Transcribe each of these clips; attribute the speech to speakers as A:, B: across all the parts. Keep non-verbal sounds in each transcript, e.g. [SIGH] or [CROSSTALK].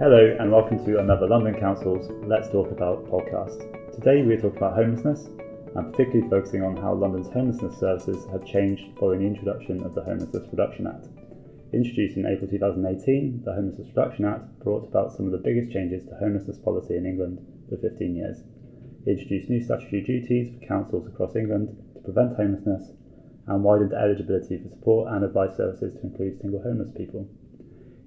A: Hello, and welcome to another London Council's Let's Talk About podcast. Today we're talking about homelessness, and particularly focusing on how London's homelessness services have changed following the introduction of the Homelessness Reduction Act. Introduced in April 2018, the Homelessness Reduction Act brought about some of the biggest changes to homelessness policy in England for 15 years. It introduced new statutory duties for councils across England to prevent homelessness and widened eligibility for support and advice services to include single homeless people.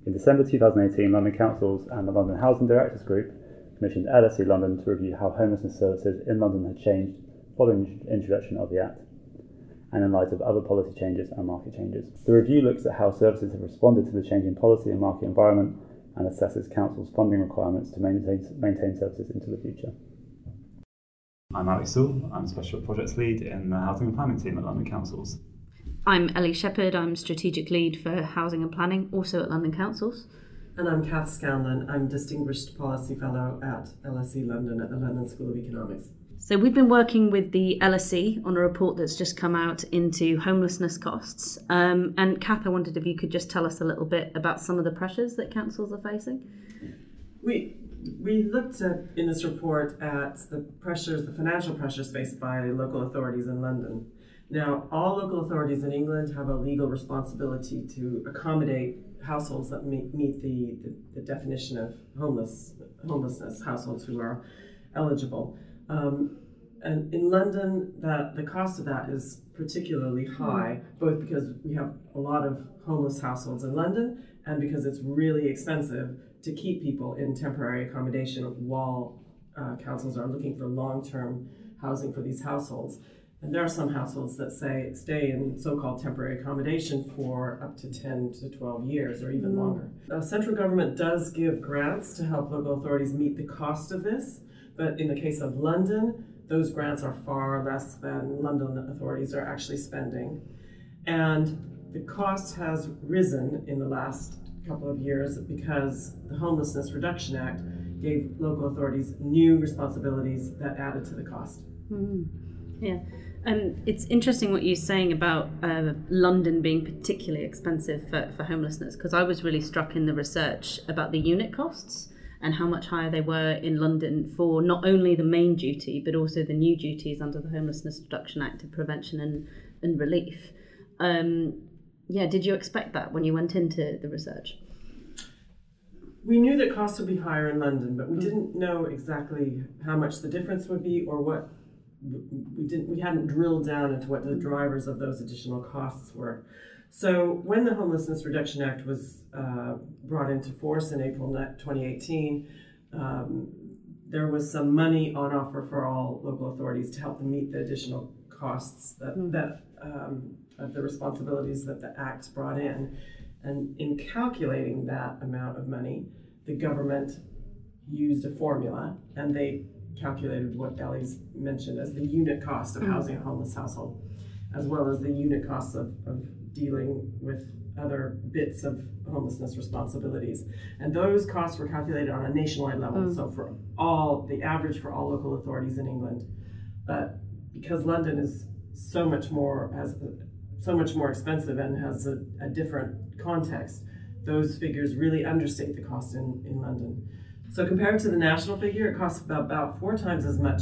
A: In December 2018, London Councils and the London Housing Directors Group commissioned LSE London to review how homelessness services in London had changed following the introduction of the Act and in light of other policy changes and market changes. The review looks at how services have responded to the changing policy and market environment and assesses councils' funding requirements to maintain, maintain services into the future. I'm Alex Sewell, I'm Special Projects Lead in the Housing and Planning team at London Councils.
B: I'm Ellie Shepherd. I'm strategic lead for housing and planning, also at London Councils.
C: And I'm Kath Scanlon. I'm Distinguished Policy Fellow at LSE London at the London School of Economics.
B: So, we've been working with the LSE on a report that's just come out into homelessness costs. Um, and Kath, I wondered if you could just tell us a little bit about some of the pressures that councils are facing.
C: We we looked at in this report at the pressures, the financial pressures faced by local authorities in London. Now, all local authorities in England have a legal responsibility to accommodate households that meet, meet the, the, the, definition of homeless homelessness, households who are eligible. Um, and in London, that the cost of that is particularly high, both because we have a lot of homeless households in London and because it's really expensive to keep people in temporary accommodation while uh, councils are looking for long-term housing for these households. And there are some households that say stay in so-called temporary accommodation for up to 10 to 12 years or even mm. longer. The central government does give grants to help local authorities meet the cost of this, but in the case of London, those grants are far less than London authorities are actually spending. And the cost has risen in the last couple of years because the Homelessness Reduction Act gave local authorities new responsibilities that added to the cost.
B: Mm. Yeah. Um, it's interesting what you're saying about uh, London being particularly expensive for, for homelessness because I was really struck in the research about the unit costs and how much higher they were in London for not only the main duty but also the new duties under the Homelessness Reduction Act of prevention and, and relief. Um, yeah, did you expect that when you went into the research?
C: We knew that costs would be higher in London, but we mm. didn't know exactly how much the difference would be or what we didn't we hadn't drilled down into what the drivers of those additional costs were. So when the Homelessness Reduction Act was uh, brought into force in April 2018, um, there was some money on offer for all local authorities to help them meet the additional costs that, mm. that um, of the responsibilities that the Act brought in. And in calculating that amount of money, the government used a formula and they calculated what Ellie's mentioned as the unit cost of mm. housing a homeless household, as well as the unit costs of, of dealing with other bits of homelessness responsibilities. And those costs were calculated on a nationwide level. Mm. So for all, the average for all local authorities in England. But because London is so much more, has so much more expensive and has a, a different context, those figures really understate the cost in, in London. So compared to the national figure, it costs about, about four times as much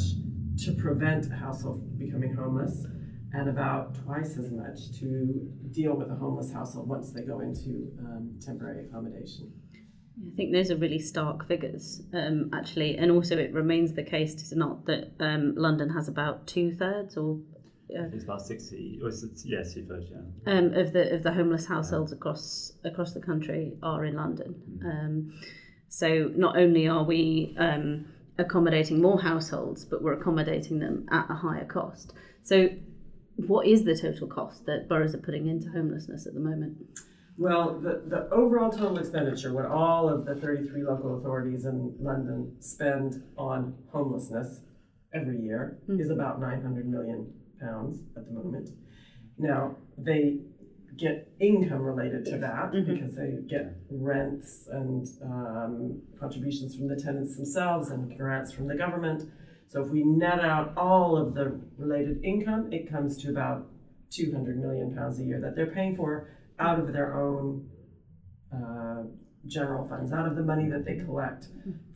C: to prevent a household becoming homeless and about twice as much to deal with a homeless household once they go into um, temporary accommodation.
B: I think those are really stark figures, um, actually, and also it remains the case, does it not, that um, London has about two thirds or
A: uh, it's about sixty. Or it's, yeah, two thirds. Yeah.
B: Um, of the of the homeless households across across the country are in London. Mm-hmm. Um, so not only are we um, accommodating more households, but we're accommodating them at a higher cost. So, what is the total cost that boroughs are putting into homelessness at the moment?
C: Well, the, the overall total expenditure, what all of the 33 local authorities in London spend on homelessness every year, mm-hmm. is about 900 million pounds at the moment. Now, they get income related to that mm-hmm. because they get rents and um, contributions from the tenants themselves and grants from the government. So if we net out all of the related income, it comes to about 200 million pounds a year that they're paying for out of their own uh, general funds, out of the money that they collect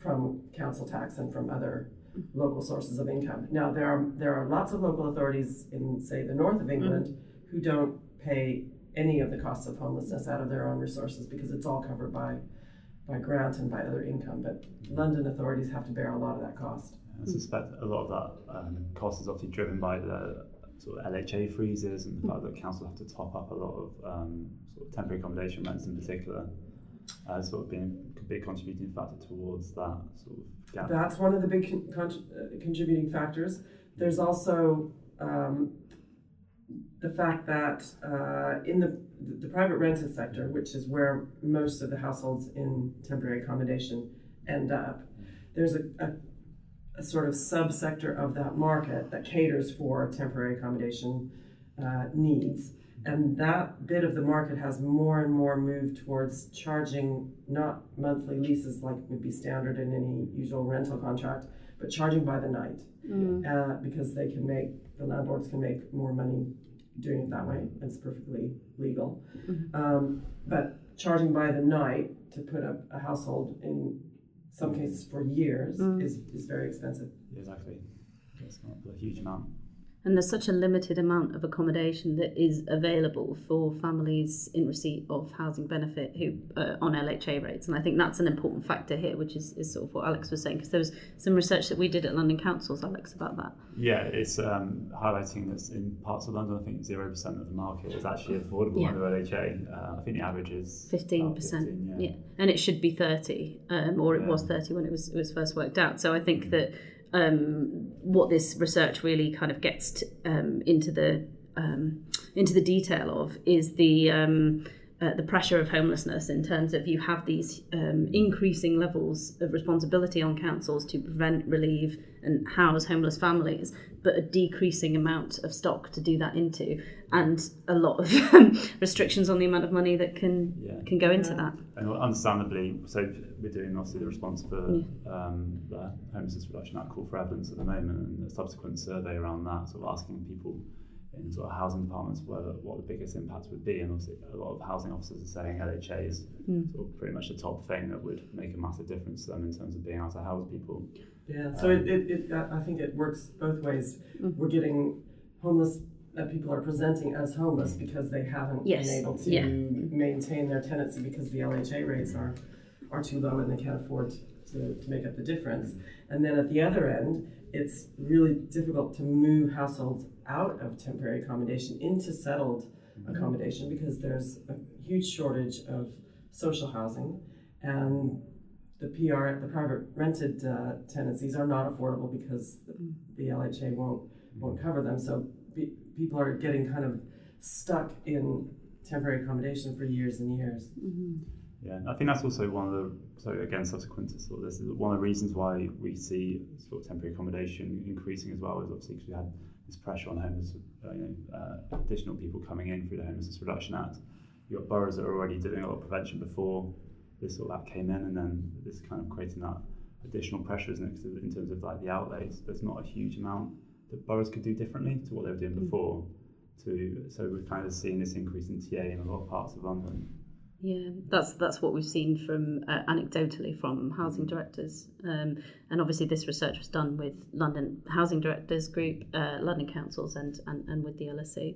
C: from council tax and from other local sources of income. Now, there are, there are lots of local authorities in, say, the north of England who don't pay any of the costs of homelessness out of their own resources because it's all covered by, by grant and by other income. But London authorities have to bear a lot of that cost.
A: I suspect a lot of that um, cost is obviously driven by the sort of LHA freezes and the fact that council have to top up a lot of um, sort of temporary accommodation rents in particular as sort of being a big contributing factor towards that sort of gap.
C: That's one of the big con- con- uh, contributing factors. There's also um, the fact that uh, in the, the private rented sector, which is where most of the households in temporary accommodation end up, there's a, a, a sort of subsector of that market that caters for temporary accommodation uh, needs. And that bit of the market has more and more moved towards charging not monthly leases like would be standard in any usual rental contract, but charging by the night uh, because they can make the landlords can make more money doing it that way. It's perfectly legal. Um, but charging by the night to put up a household in some cases for years is, is very expensive.
A: Exactly. It's not a huge amount.
B: And there's such a limited amount of accommodation that is available for families in receipt of housing benefit who uh, on LHA rates, and I think that's an important factor here, which is, is sort of what Alex was saying, because there was some research that we did at London Councils, Alex, about that.
A: Yeah, it's um, highlighting that in parts of London, I think 0% of the market is actually affordable
B: Yeah.
A: under LHA. Uh, I think the average is
B: 15%,
A: 15,
B: yeah, and it should be thirty, um, or it
A: Yeah.
B: was thirty when it was it was first worked out. So I think that um, what this research really kind of gets um, into the um, into the detail of is the um, uh, the pressure of homelessness in terms of you have these um, increasing levels of responsibility on councils to prevent, relieve, and house homeless families, but a decreasing amount of stock to do that into, and a lot of restrictions on the amount of money that can
A: Yeah.
B: can go into that.
A: And understandably, so we're doing obviously the response for um, the Homelessness Reduction Act call for evidence at the moment and a subsequent survey around that, sort of asking people in sort of housing departments whether what the biggest impacts would be. And obviously, a lot of housing officers are saying LHA is sort of pretty much the top thing that would make a massive difference to them in terms of being able to house people.
C: Yeah, so um, it, it, it, I I think it works both ways. Mm-hmm. We're getting homeless, uh, people are presenting as homeless mm-hmm. because they haven't
B: Yes,
C: been able to
B: yeah.
C: maintain their tenancy because the LHA rates are, are too low and they can't afford to, to make up the difference. And then at the other end, it's really difficult to move households out of temporary accommodation into settled mm-hmm. accommodation because there's a huge shortage of social housing and the PR, the private rented uh, tenancies are not affordable because the, the LHA won't won't cover them. So pe- people are getting kind of stuck in temporary accommodation for years and years.
A: Yeah, I think that's also one of the so again subsequent to sort of this is one of the reasons why we see sort of temporary accommodation increasing as well is obviously because we had this pressure on homeless, uh, you know, uh, additional people coming in through the Homelessness Reduction Act. You've got boroughs that are already doing a lot of prevention before this sort of act came in, and then this kind of creating that additional pressure, isn't it? in terms of like the outlays, there's not a huge amount that boroughs could do differently to what they were doing hmm. before. To so we're kind of seeing this increase in TA in a lot of parts of London.
B: Yeah, that's that's what we've seen from uh, anecdotally from housing directors, um, and obviously this research was done with London Housing Directors Group, uh, London Councils, and, and, and with the LSE,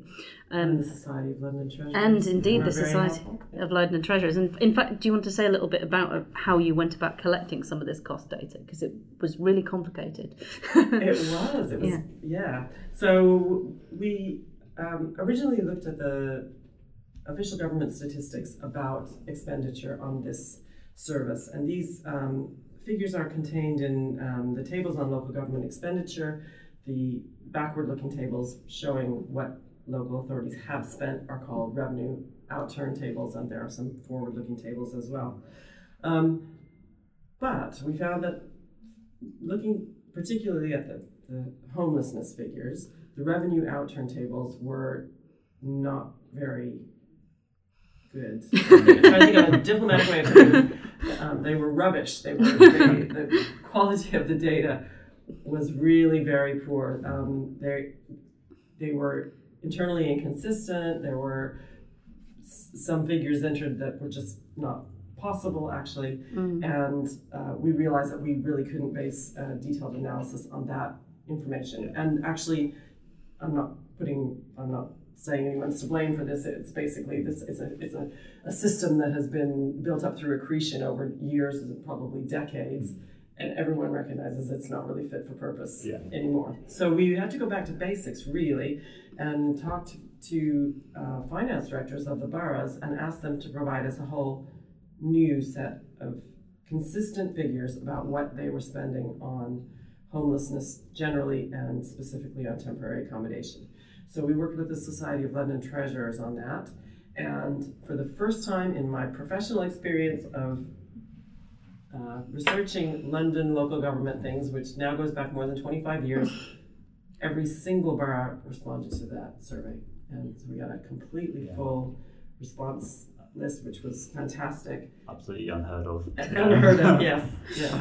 C: And
B: um,
C: the Society of London Treasurers.
B: and indeed the Society
C: helpful.
B: of London Treasurers. And in fact, do you want to say a little bit about uh, how you went about collecting some of this cost data because it was really complicated.
C: it [LAUGHS] was. It was.
B: Yeah.
C: Yeah. So we um, originally looked at the official government statistics about expenditure on this service, and these um, figures are contained in um, the tables on local government expenditure. The backward-looking tables showing what local authorities have spent are called revenue outturn tables, and there are some forward-looking tables as well. Um, but we found that looking particularly at the, the homelessness figures, the revenue outturn tables were not very good. [LAUGHS] I think of a diplomatic way of saying it, um, they were rubbish. They were they, the quality of the data was really very poor. Um, they they were internally inconsistent. There were s- some figures entered that were just not possible, actually. And uh, we realized that we really couldn't base a detailed analysis on that information. And actually, I'm not putting, I'm not saying anyone's to blame for this. It's basically this is a it's a, a system that has been built up through accretion over years, probably decades, and everyone recognizes it's not really fit for purpose
A: Yeah.
C: anymore. So we had to go back to basics really, and talk to, to uh, finance directors of the boroughs and ask them to provide us a whole new set of consistent figures about what they were spending on homelessness generally and specifically on temporary accommodation. So we worked with the Society of London Treasurers on that. And for the first time in my professional experience of uh, researching London local government things, which now goes back more than 25 years, every single borough responded to that survey. And so we got a completely
A: Yeah.
C: full response list, which was fantastic.
A: Absolutely unheard of. [LAUGHS]
C: Unheard of, yes, yes.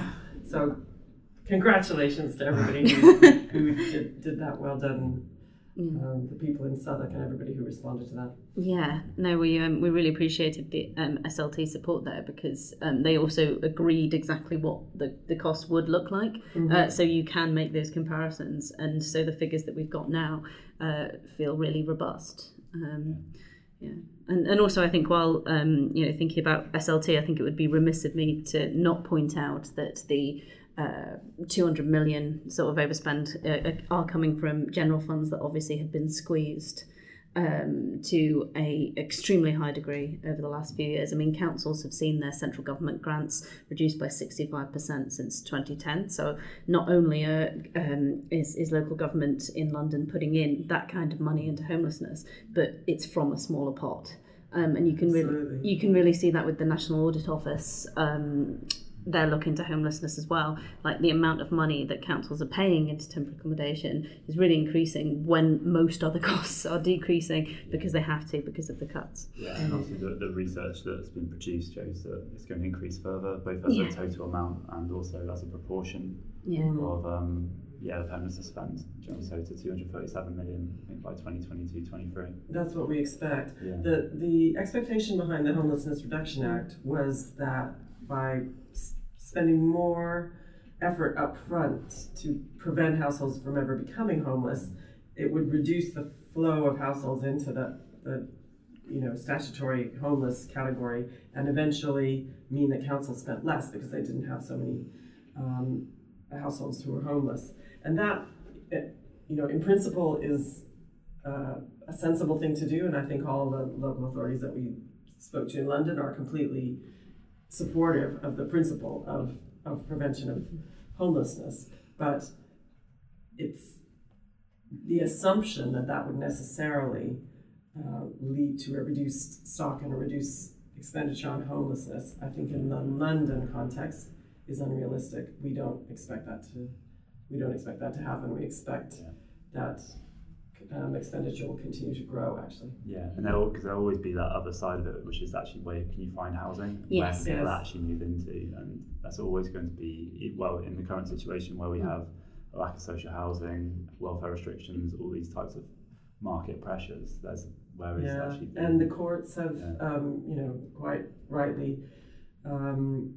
C: So congratulations to everybody who, who [LAUGHS] did, did that. Well done, um, the people in Southwark and everybody who responded to that.
B: Yeah, no, we um, we really appreciated the um, SLT support there because um, they also agreed exactly what the, the cost would look like. Uh, so you can make those comparisons, and so the figures that we've got now uh, feel really robust. Um, yeah, and and also I think while um, you know thinking about SLT, I think it would be remiss of me to not point out that the uh, 200 million sort of overspend uh, are coming from general funds that obviously have been squeezed um, to a extremely high degree over the last few years. I mean, councils have seen their central government grants reduced by 65% since 2010. So not only uh, um, is, is local government in London putting in that kind of money into homelessness, but it's from a smaller pot. Um, and you can really
C: Absolutely.
B: you can really see that with the National Audit Office. Um, they're looking to homelessness as well. Like the amount of money that councils are paying into temporary accommodation is really increasing when most other [LAUGHS] costs are decreasing because they have to because of the cuts.
A: Yeah, and obviously the, the research that's been produced shows that it's going to increase further, both as
B: Yeah.
A: a total amount and also as a proportion
B: Yeah.
A: of um, yeah, of homelessness spend. Do So to 237 million, I think by 2022, 23.
C: That's what we expect.
A: Yeah.
C: The, the expectation behind the Homelessness Reduction Act was that by s- spending more effort up front to prevent households from ever becoming homeless, it would reduce the flow of households into the, the you know, statutory homeless category and eventually mean that councils spent less because they didn't have so many um, households who were homeless. And that, it, you know, in principle is uh, a sensible thing to do, and I think all the local authorities that we spoke to in London are completely supportive of the principle of, of prevention of homelessness. But it's the assumption that that would necessarily uh, lead to a reduced stock and a reduced expenditure on homelessness, I think in the London context is unrealistic. We don't expect that to we don't expect that to happen. We expect
A: Yeah.
C: that um, expenditure will continue to grow actually.
A: Yeah, and there'll because there'll always be that other side of it, which is actually where can you find housing
B: Yes.
A: where people
C: Yes.
A: actually move into, and that's always going to be well in the current situation where we have a lack of social housing, welfare restrictions, all these types of market pressures. There's where is
C: Yeah,
A: actually
C: and the courts have,
A: Yeah.
C: um, you know, quite rightly um,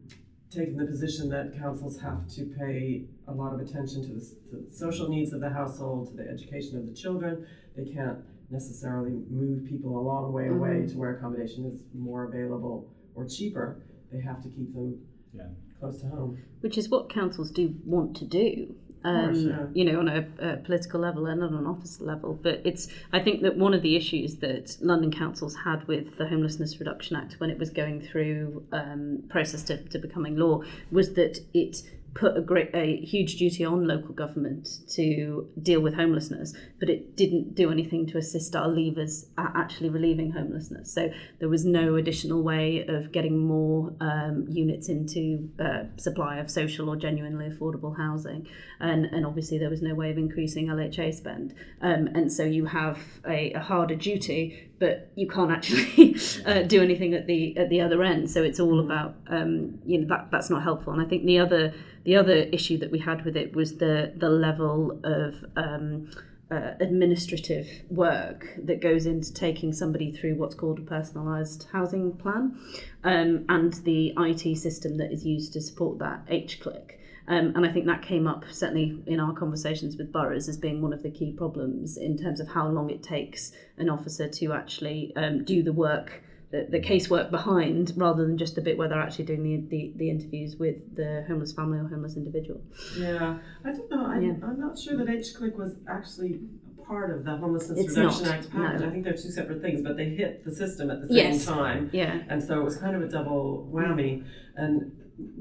C: taken the position that councils have to pay a lot of attention to the, to the social needs of the household, to the education of the children. They can't necessarily move people a long way away to where accommodation is more available or cheaper. They have to keep them
A: Yeah.
C: close to home.
B: Which is what councils do want to do. Um,
C: course, yeah.
B: You know, on a, a political level and on an office level, but it's. I think that one of the issues that London councils had with the Homelessness Reduction Act when it was going through um, process to, to becoming law was that it put a great a huge duty on local government to deal with homelessness, but it didn't do anything to assist our levers at actually relieving homelessness. So there was no additional way of getting more um, units into uh, supply of social or genuinely affordable housing, and and obviously there was no way of increasing LHA spend. Um, and so you have a, a harder duty, but you can't actually [LAUGHS] uh, do anything at the at the other end. So it's all about um, you know that that's not helpful. And I think the other the other issue that we had with it was the the level of um, uh, administrative work that goes into taking somebody through what's called a personalised housing plan um, and the IT system that is used to support that, H-CLIC. Um, and I think that came up certainly in our conversations with boroughs as being one of the key problems in terms of how long it takes an officer to actually um, do the work the, the casework behind rather than just the bit where they're actually doing the, the, the interviews with the homeless family or homeless individual.
C: Yeah, I don't know. I,
B: Yeah.
C: I'm not sure that H-CLIC was actually part of the Homelessness
B: It's
C: Reduction
B: not,
C: Act package.
B: no.
C: I think they're two separate things, but they hit the system at the same
B: Yes.
C: time.
B: Yeah.
C: And so it was kind of a double whammy. And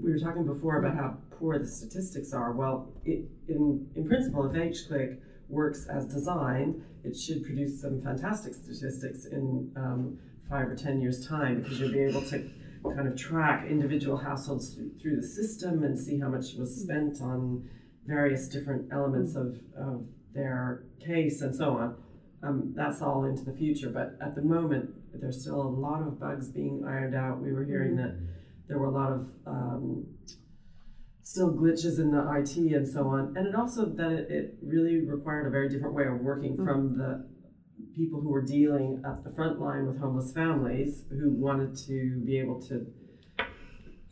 C: we were talking before about how poor the statistics are. Well, it, in, in principle, if H-CLIC works as designed, it should produce some fantastic statistics in um, five or ten years' time because you'll be able to kind of track individual households through, through the system and see how much was spent on various different elements of, of their case and so on. Um, that's all into the future, but at the moment, there's still a lot of bugs being ironed out. We were hearing that there were a lot of um, still glitches in the IT and so on, and it also that it, it really required a very different way of working from the people who were dealing at the front line with homeless families who wanted to be able to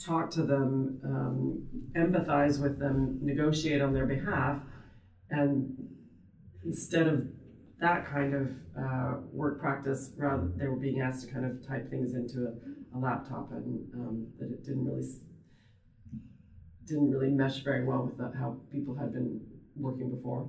C: talk to them, um, empathize with them, negotiate on their behalf, and instead of that kind of uh, work practice, rather they were being asked to kind of type things into a, a laptop, and um, that it didn't really didn't really mesh very well with the, how people had been working before.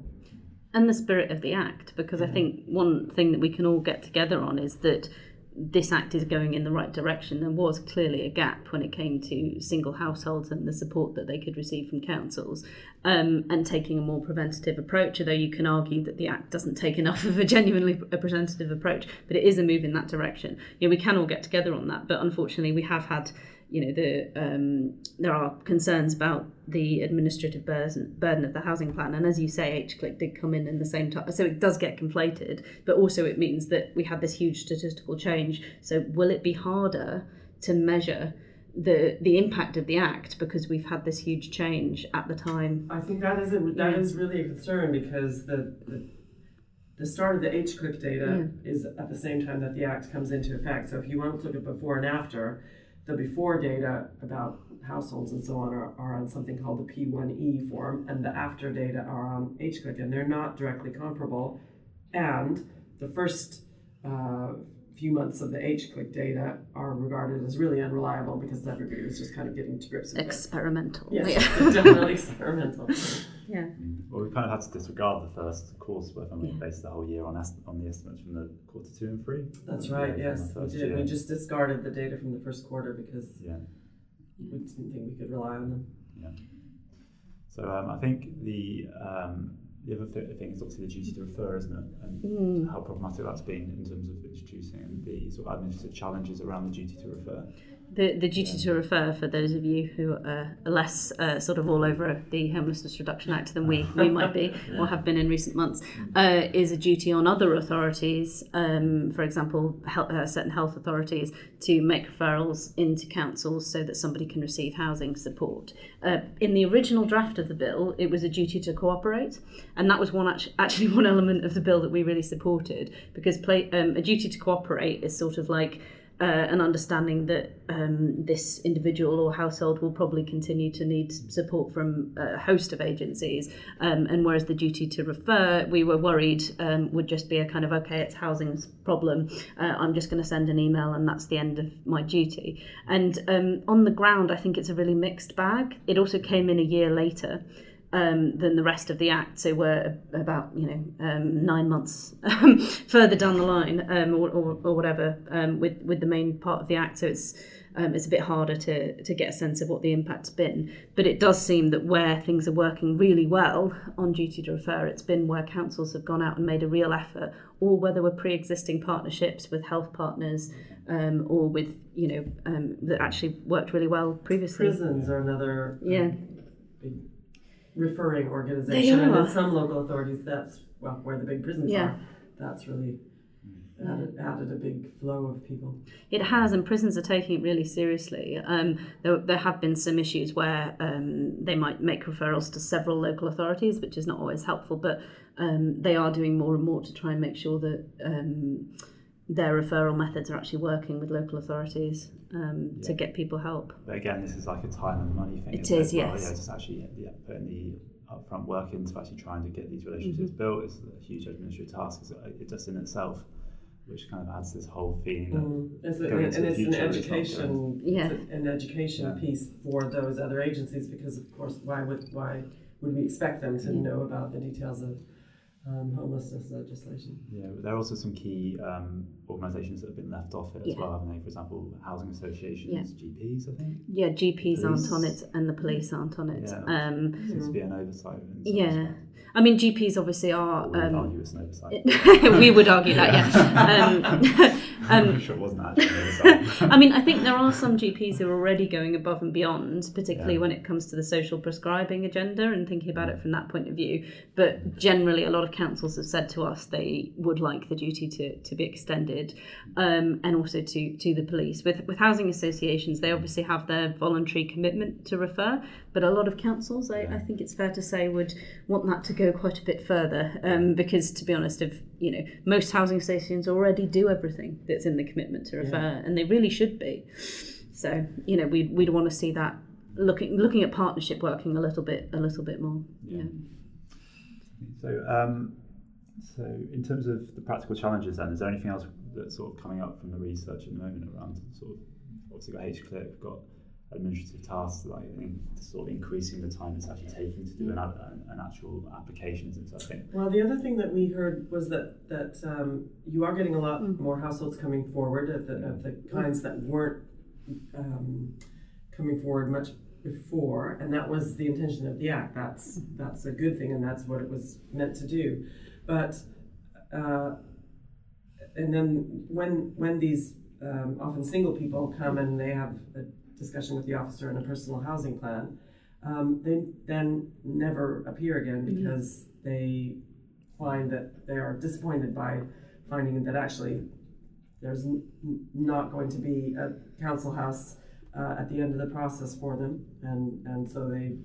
B: and the spirit of the act because I think one thing that we can all get together on is that this act is going in the right direction. There was clearly a gap when it came to single households and the support that they could receive from councils, um, and taking a more preventative approach. Although you can argue that the act doesn't take enough of a genuinely a preventative approach, but it is a move in that direction. You know, we can all get together on that, but unfortunately, we have had you know the um, there are concerns about the administrative burden burden of the housing plan, and as you say, H-CLIC did come in in the same time, so it does get conflated. But also, it means that we had this huge statistical change. So, will it be harder to measure the the impact of the act because we've had this huge change at the time?
C: I think that is a, that
B: Yeah.
C: is really a concern because the, the the start of the H-CLIC data is at the same time that the act comes into effect. So if you want to look at before and after, the before data about households and so on are, are on something called the P1E form, and the after data are on H-CLIC, and they're not directly comparable. And the first uh, few months of the H-CLIC data are regarded as really unreliable because everybody was just kind of getting to grips with it.
B: Experimental.
C: Yes,
B: Yeah.
C: definitely experimental. [LAUGHS]
B: yeah.
A: Well, we kind of had to disregard the first course where we based the whole year on est- on the estimates from the quarter two and three.
C: That's right,
A: Yeah,
C: yes, we did.
A: year.
C: We just discarded the data from the first quarter because
A: Yeah.
C: we didn't think we could rely on them. Yeah.
A: So um, I think the um, the other th- thing is obviously the duty to refer, isn't it? And
B: Mm.
A: how problematic that's been in terms of introducing the sort of administrative challenges around the duty to refer.
B: The, the duty to refer, for those of you who are less uh, sort of all over the Homelessness Reduction Act than we, we might be [LAUGHS] or have been in recent months, uh, is a duty on other authorities, um, for example, health, uh, certain health authorities, to make referrals into councils so that somebody can receive housing support. Uh, in the original draft of the bill, it was a duty to cooperate, and that was one act- actually one element of the bill that we really supported because play, um, a duty to cooperate is sort of like uh, an understanding that um, this individual or household will probably continue to need support from a host of agencies. Um, and whereas the duty to refer, we were worried um, would just be a kind of, okay, it's housing's problem. Uh, I'm just going to send an email and that's the end of my duty. And um, on the ground, I think it's a really mixed bag. It also came in a year later um, than the rest of the act. So we're about you know um, nine months um, [LAUGHS] further down the line, um, or, or, or whatever, um, with with the main part of the act. So it's um, it's a bit harder to to get a sense of what the impact's been. But it does seem that where things are working really well on duty to refer, it's been where councils have gone out and made a real effort, or whether we're pre-existing partnerships with health partners. Um, or with you know um, that actually worked really well previously.
C: Prisons are another um,
B: Yeah.
C: big referring organization, and in some local authorities, that's well where the big prisons
B: Yeah.
C: are. That's really added, added a big flow of people.
B: It has, and prisons are taking it really seriously. Um, there, there have been some issues where um, they might make referrals to several local authorities, which is not always helpful, but um, they are doing more and more to try and make sure that um, their referral methods are actually working with local authorities um, to get people help.
A: But again, this is like a time and money thing.
B: It
A: isn't
B: is,
A: Well,
B: yes.
A: Yeah, just actually yeah, putting the upfront work into actually trying to get these relationships
B: Mm-hmm.
A: built is a huge administrative task. It's, uh, it just in itself, which kind of adds this whole feeling that
C: Mm. It's a,
A: Going
C: and it's an
A: future is not
C: education,
B: Yeah.
C: it's an education
A: Yeah.
C: piece for those other agencies because, of course, why would why would we expect them to
B: Yeah.
C: know about the details of um, homelessness legislation?
A: Yeah, but there are also some key um, organisations that have been left off it as
B: Yeah.
A: well, haven't they? For example, housing associations, GPs, I think.
B: Yeah, GPs aren't on it, and the police aren't on it.
A: Yeah.
B: Um,
A: Seems to be an oversight. in some
B: yeah,
A: respects.
B: I mean GPs obviously are.
A: Or we would
B: Um,
A: argue it's an oversight. [LAUGHS]
B: we would argue that, yeah. Um, [LAUGHS]
A: I'm sure it wasn't actually an oversight. [LAUGHS]
B: I mean, I think there are some GPs who are already going above and beyond, particularly
A: Yeah.
B: when it comes to the social prescribing agenda and thinking about it from that point of view. But generally, a lot of councils have said to us they would like the duty to, to be extended, um, and also to, to the police. With with housing associations, they obviously have their voluntary commitment to refer, but a lot of councils, I, I think it's fair to say, would want that to go quite a bit further. Um, because to be honest, if you know, most housing associations already do everything that's in the commitment to refer, and they really should be. So you know, we'd we'd want to see that looking looking at partnership working a little bit a little bit more.
A: Yeah.
B: Yeah.
A: So, um, so in terms of the practical challenges, then, is there anything else that's sort of coming up from the research at the moment around sort of obviously got H-CLIC, got administrative tasks like in, sort of increasing the time it's actually taking to do an, an, an actual application, isn't it? So
C: Well, the other thing that we heard was that that um, you are getting a lot
B: Mm.
C: more households coming forward of the, of the kinds that weren't um, coming forward much before, and that was the intention of the act. That's that's a good thing, and that's what it was meant to do. But uh, and then when when these um, often single people come and they have a discussion with the officer and a personal housing plan, um, they then never appear again because they find that they are disappointed by finding that actually there's n- not going to be a council house uh, at the end of the process for them, and and so they.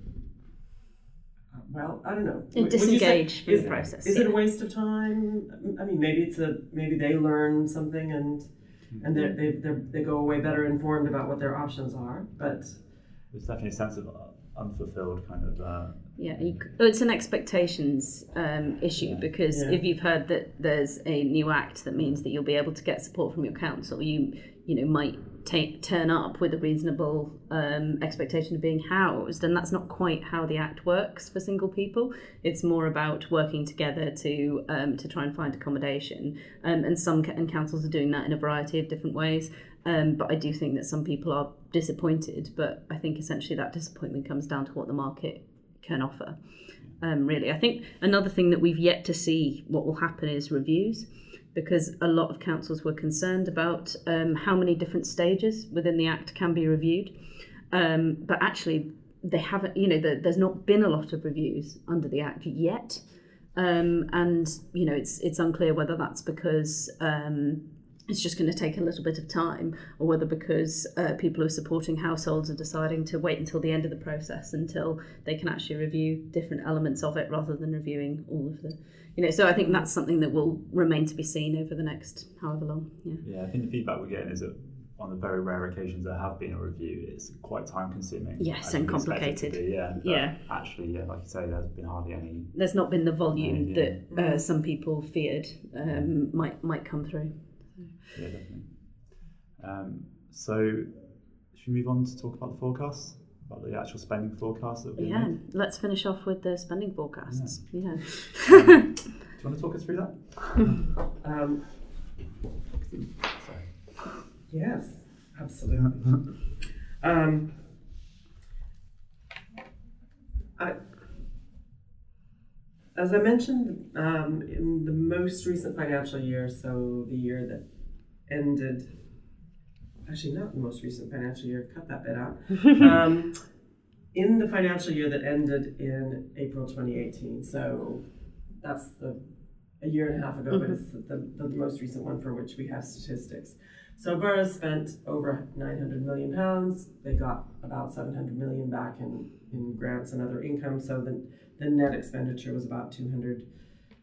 C: uh, Well, I don't know.
B: And
C: Would- would say-
B: disengage from
C: is,
B: the process.
C: Is it a waste of time? I mean, maybe it's a maybe they learn something and and they they they're- they go away better informed about what their options are. But
A: there's definitely a sense of uh, unfulfilled kind of. Uh,
B: Yeah, you, c- oh, it's an expectations um, issue
A: Yeah.
B: because
C: Yeah.
B: if you've heard that there's a new act that means that you'll be able to get support from your council, you you know might take turn up with a reasonable um, expectation of being housed, and that's not quite how the act works for single people. It's more about working together to um, to try and find accommodation, um, and some and councils are doing that in a variety of different ways. Um, but I do think that some people are disappointed. But I think essentially that disappointment comes down to what the market can offer. Um, really, I think another thing that we've yet to see what will happen is reviews, because a lot of councils were concerned about um, how many different stages within the act can be reviewed, um, but actually they haven't. You know, the, there's not been a lot of reviews under the act yet, um, and you know it's it's unclear whether that's because. It's just going to take a little bit of time, or whether because uh, people who are supporting households are deciding to wait until the end of the process until they can actually review different elements of it rather than reviewing all of the, you know. So I think that's something that will remain to be seen over the next however long. Yeah.
A: yeah, I think the feedback we're getting is that on the very rare occasions there have been a review, it's quite time consuming.
B: Yes, and complicated.
A: yeah, but
B: Yeah.
A: Actually, yeah, like you say, there's been hardly any.
B: There's not been the volume
A: Yeah.
B: that uh, some people feared um, might might come through.
A: Yeah, definitely. Um, so, should we move on to talk about the forecasts? About the actual spending forecasts that we
B: Yeah,
A: made?
B: let's finish off with the spending forecasts. Yeah.
A: Um, do [LAUGHS] you want to talk us through that?
C: um,
A: Sorry.
C: yes, absolutely. um, I, as I mentioned, um, in the most recent financial year, so the year that ended, actually not the most recent financial year, cut that bit out. [LAUGHS] um, in the financial year that ended in April 2018, so that's the a year and a half ago, but it's the, the, the most recent one for which we have statistics. So Borough spent over 900 million pounds. They got about 700 million back in, in grants and other income. So the, the net expenditure was about 200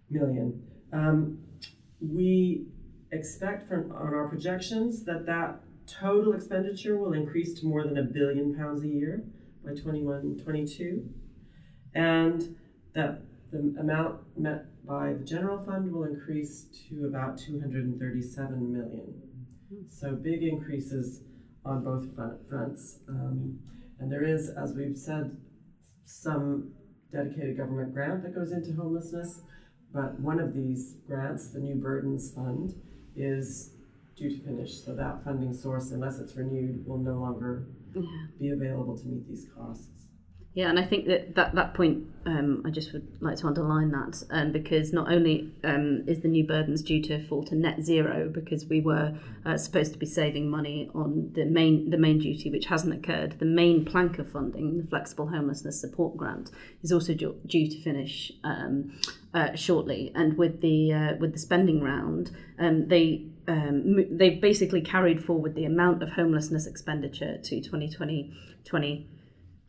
C: million. Um, we expect from on our projections that that total expenditure will increase to more than a billion pounds a year by 21 22 and that the amount met by the general fund will increase to about 237 million. So big increases on both fronts. Um, and there is as we've said some dedicated government grant that goes into homelessness but one of these grants the new burdens fund is due to finish. So that funding source, unless it's renewed, will no longer yeah. be available to meet these costs.
B: Yeah, and I think that that, that point, um, I just would like to underline that um, because not only um, is the new burdens due to fall to net zero because we were uh, supposed to be saving money on the main the main duty, which hasn't occurred. The main plank of funding, the flexible homelessness support grant, is also due, due to finish um, uh, shortly. And with the uh, with the spending round, um, they um, they've basically carried forward the amount of homelessness expenditure to 2020, 20,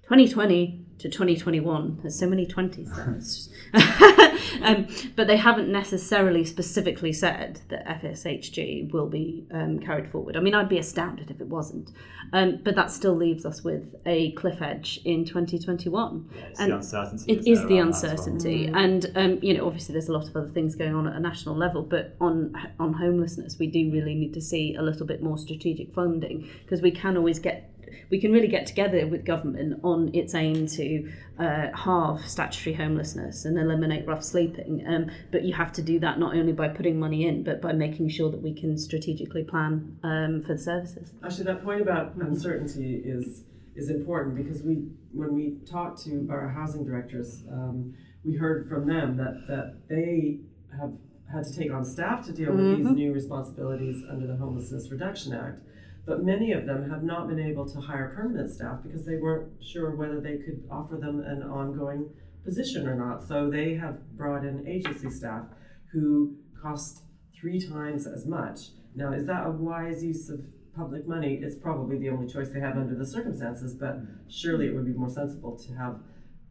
B: 2020 to 2021. There's so many 20s [LAUGHS] um, but they haven't necessarily specifically said that FSHG will be um, carried forward. I mean, I'd be astounded if it wasn't. Um, but that still leaves us with a cliff edge in 2021.
A: Yeah, it's and the uncertainty.
B: It is the uncertainty. Well. And, um, you know, obviously there's a lot of other things going on at a national level, but on, on homelessness, we do really need to see a little bit more strategic funding because we can always get we can really get together with government on its aim to uh, halve statutory homelessness and eliminate rough sleeping. Um, but you have to do that not only by putting money in, but by making sure that we can strategically plan um, for the services.
C: Actually, that point about uncertainty is is important because we, when we talked to our housing directors, um, we heard from them that that they have had to take on staff to deal with mm-hmm. these new responsibilities under the Homelessness Reduction Act. But many of them have not been able to hire permanent staff because they weren't sure whether they could offer them an ongoing position or not. So they have brought in agency staff who cost three times as much. Now, is that a wise use of public money? It's probably the only choice they have under the circumstances, but surely it would be more sensible to have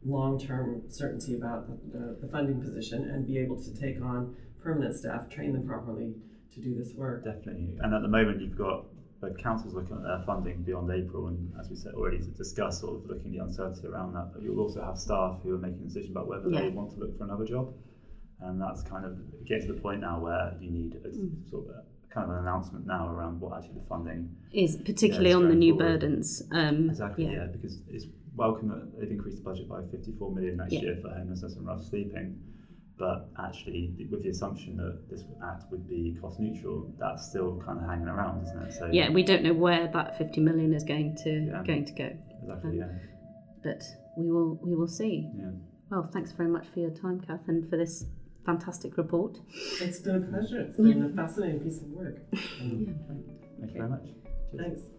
C: long term certainty about the, the, the, funding position and be able to take on permanent staff, train them properly to do this work.
A: Definitely. And at the moment, you've got both councils looking at their funding beyond April, and as we said already, to discuss sort of looking at the uncertainty around that. But you'll also have staff who are making a decision about whether yeah. they want to look for another job, and that's kind of getting to the point now where you need a, mm. sort of a, kind of an announcement now around what actually the funding
B: is, particularly yeah, on the new forward. burdens.
A: Um, exactly, yeah. yeah. because it's welcome that they've increased the budget by 54 million next year for homelessness and rough sleeping but actually with the assumption that this act would be cost neutral that's still kind of hanging around isn't it? So
B: yeah we don't know where that 50 million is going to yeah. going to go.
A: Exactly um, yeah.
B: but we will we will see.
A: Yeah.
B: Well thanks very much for your time kath and for this fantastic report.
C: It's been a pleasure. It's been a fascinating piece of work. [LAUGHS]
A: Yeah. thank you very much.
C: Cheers. thanks